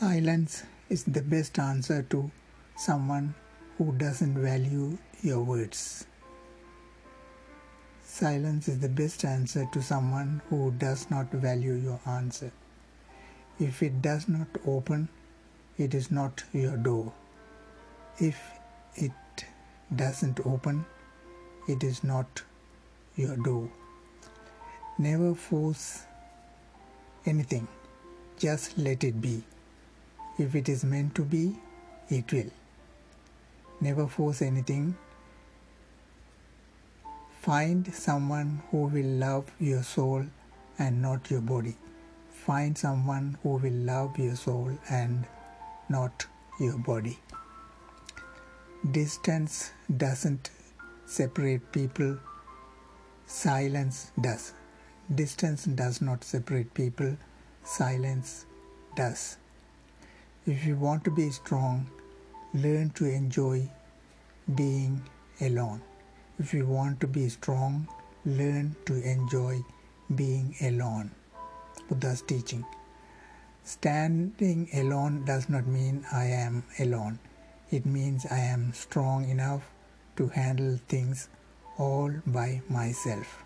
Silence is the best answer to someone who doesn't value your words. Silence is the best answer to someone who does not value your answer. If it does not open, it is not your door. If it doesn't open, it is not your door. Never force anything, just let it be. If it is meant to be, it will. Never force anything. Find someone who will love your soul and not your body. Find someone who will love your soul and not your body. Distance doesn't separate people, silence does. Distance does not separate people, silence does. If you want to be strong, learn to enjoy being alone. If you want to be strong, learn to enjoy being alone. Buddha's teaching. Standing alone does not mean I am alone. It means I am strong enough to handle things all by myself.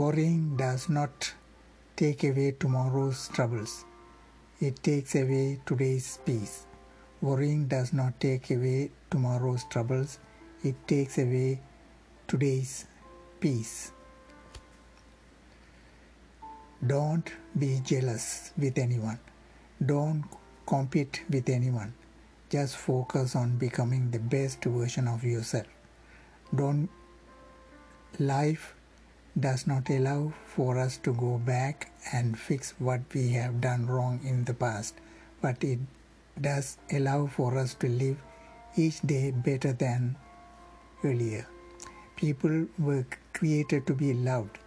Worrying does not take away tomorrow's troubles. It takes away today's peace. Worrying does not take away tomorrow's troubles. It takes away today's peace. Don't be jealous with anyone. Don't compete with anyone. Just focus on becoming the best version of yourself. Don't life does not allow for us to go back and fix what we have done wrong in the past, but it does allow for us to live each day better than earlier. People were created to be loved,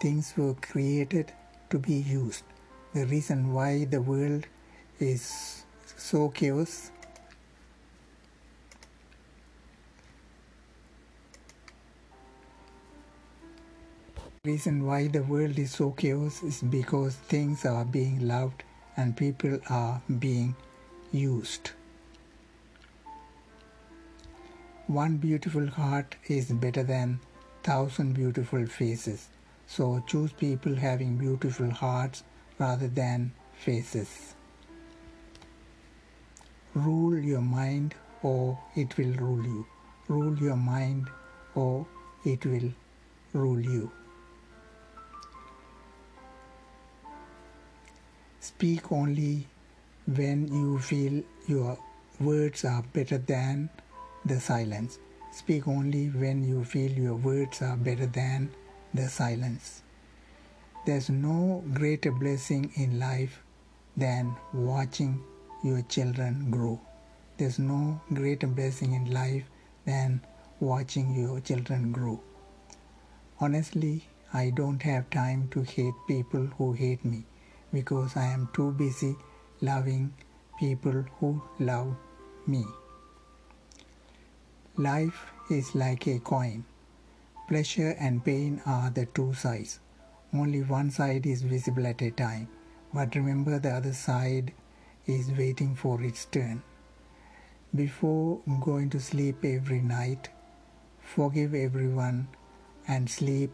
things were created to be used. The reason why the world is so chaos reason why the world is so chaos is because things are being loved and people are being used. One beautiful heart is better than thousand beautiful faces. So choose people having beautiful hearts rather than faces. Rule your mind or it will rule you. Rule your mind or it will rule you. Speak only when you feel your words are better than the silence. Speak only when you feel your words are better than the silence. There's no greater blessing in life than watching your children grow. There's no greater blessing in life than watching your children grow. Honestly, I don't have time to hate people who hate me because I am too busy loving people who love me. Life is like a coin. Pleasure and pain are the two sides. Only one side is visible at a time, but remember the other side is waiting for its turn. Before going to sleep every night, forgive everyone and sleep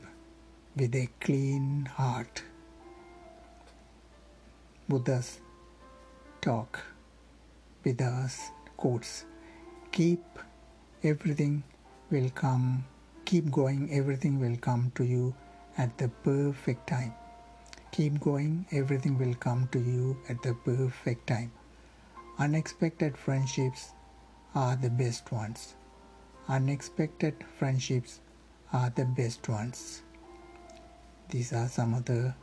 with a clean heart. Buddha's talk us quotes. Keep everything will come keep going everything will come to you at the perfect time. Keep going everything will come to you at the perfect time. Unexpected friendships are the best ones. Unexpected friendships are the best ones. These are some of the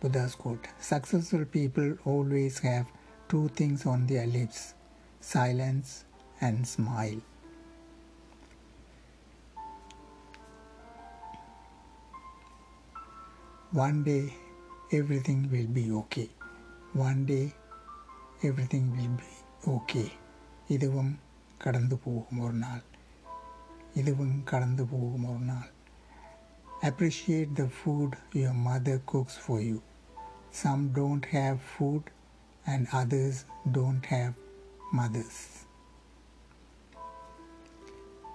Buddha's quote Successful people always have two things on their lips silence and smile. One day everything will be okay. One day everything will be okay. இதுவும் கடந்து போகும் ஒரு நாள் இதுவும் கடந்து போகும் ஒரு நாள் Appreciate the food your mother cooks for you. some don't have food and others don't have mothers.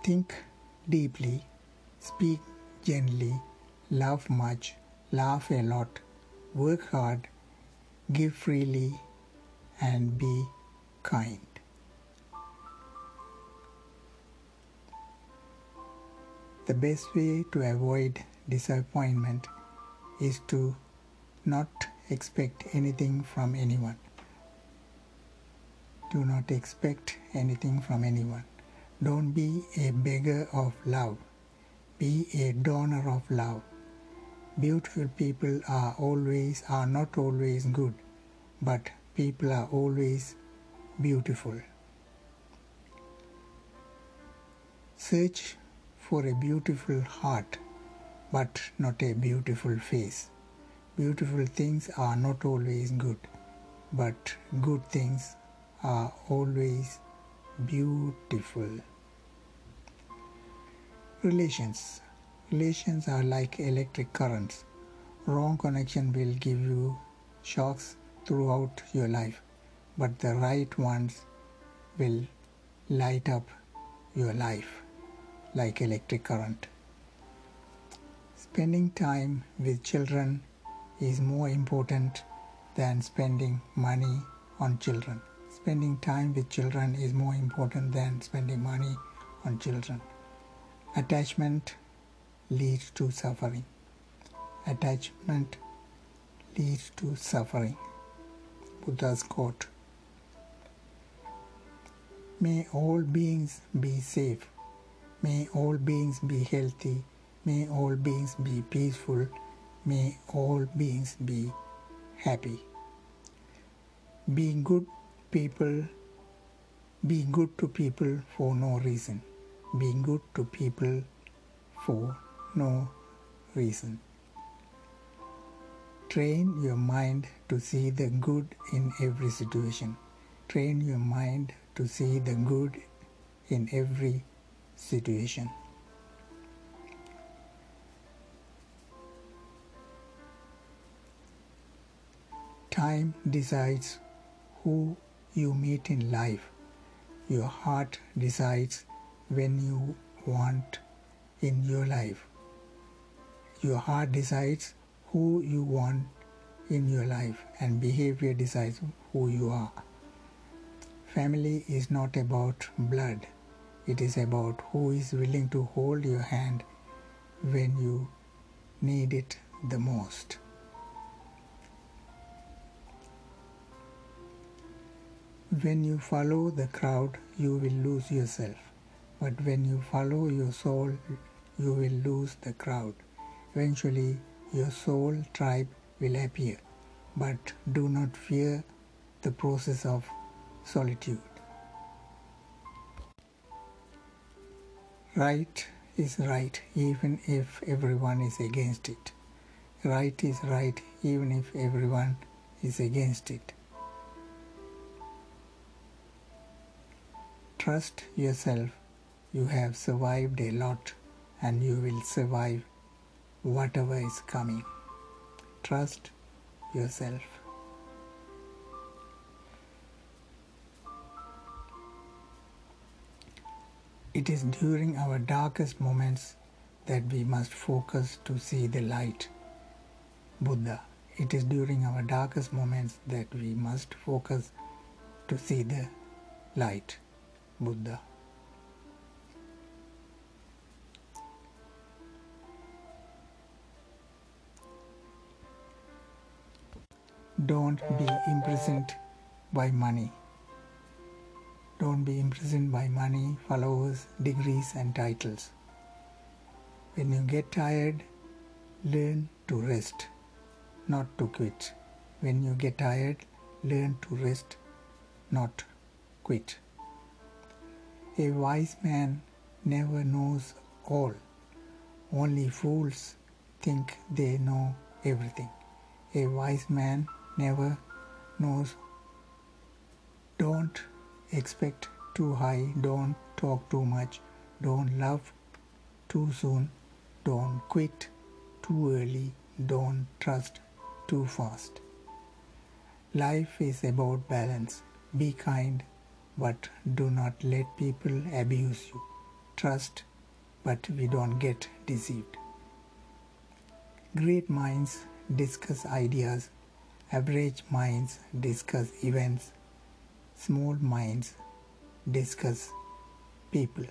Think deeply, speak gently, love much, laugh a lot, work hard, give freely, and be kind. The best way to avoid disappointment is to not expect anything from anyone. Do not expect anything from anyone. Don't be a beggar of love. Be a donor of love. Beautiful people are always are not always good, but people are always beautiful. Search for a beautiful heart, but not a beautiful face. Beautiful things are not always good, but good things are always beautiful. Relations. Relations are like electric currents. Wrong connection will give you shocks throughout your life, but the right ones will light up your life like electric current. Spending time with children is more important than spending money on children. Spending time with children is more important than spending money on children. Attachment leads to suffering. Attachment leads to suffering. Buddha's quote May all beings be safe. May all beings be healthy. May all beings be peaceful. May all beings be happy. Be good people. Be good to people for no reason. Be good to people for no reason. Train your mind to see the good in every situation. Train your mind to see the good in every situation. Time decides who you meet in life. Your heart decides when you want in your life. Your heart decides who you want in your life, and behavior decides who you are. Family is not about blood, it is about who is willing to hold your hand when you need it the most. When you follow the crowd, you will lose yourself. But when you follow your soul, you will lose the crowd. Eventually, your soul tribe will appear. But do not fear the process of solitude. Right is right even if everyone is against it. Right is right even if everyone is against it. Trust yourself. You have survived a lot and you will survive whatever is coming. Trust yourself. It is during our darkest moments that we must focus to see the light. Buddha. It is during our darkest moments that we must focus to see the light. Buddha. Don't be imprisoned by money. Don't be imprisoned by money, followers, degrees, and titles. When you get tired, learn to rest, not to quit. When you get tired, learn to rest, not quit. A wise man never knows all. Only fools think they know everything. A wise man never knows. Don't expect too high, don't talk too much, don't love too soon, don't quit too early, don't trust too fast. Life is about balance. Be kind, but do not let people abuse you. Trust, but we don't get deceived. Great minds discuss ideas, average minds discuss events, small minds discuss people.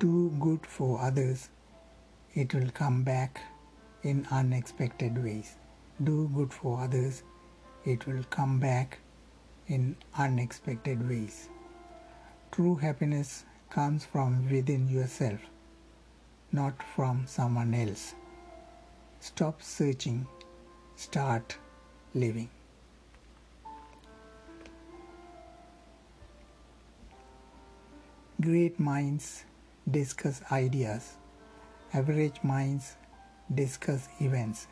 Do good for others, it will come back in unexpected ways. Do good for others, it will come back in unexpected ways. True happiness comes from within yourself, not from someone else. Stop searching, start living. Great minds discuss ideas. Average minds discuss events.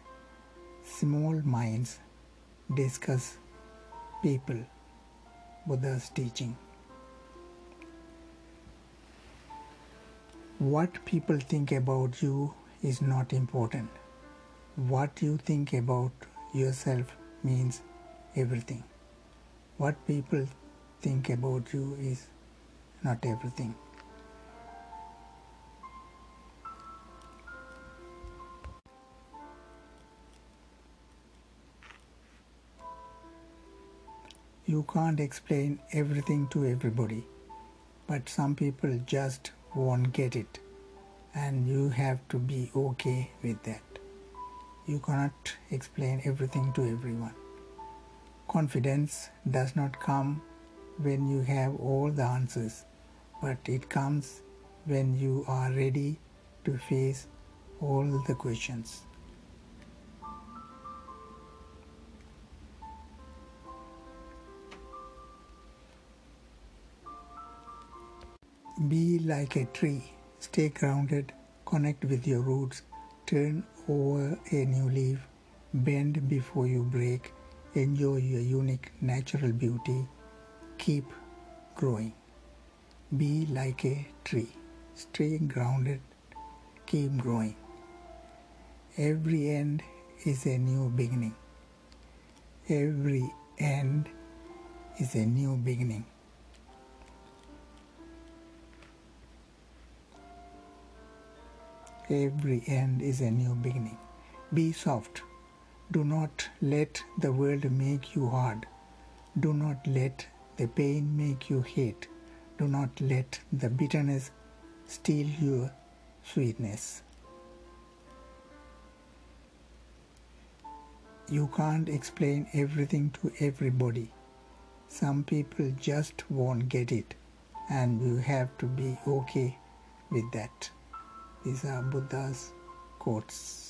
Small minds discuss people. Buddha's teaching. What people think about you is not important. What you think about yourself means everything. What people think about you is not everything. You can't explain everything to everybody, but some people just won't get it, and you have to be okay with that. You cannot explain everything to everyone. Confidence does not come when you have all the answers, but it comes when you are ready to face all the questions. Be like a tree. Stay grounded, connect with your roots, turn over a new leaf, bend before you break, enjoy your unique natural beauty, keep growing. Be like a tree. Stay grounded, keep growing. Every end is a new beginning. Every end is a new beginning. Every end is a new beginning. Be soft. Do not let the world make you hard. Do not let the pain make you hate. Do not let the bitterness steal your sweetness. You can't explain everything to everybody. Some people just won't get it, and you have to be okay with that. These are Buddha's quotes.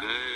Good.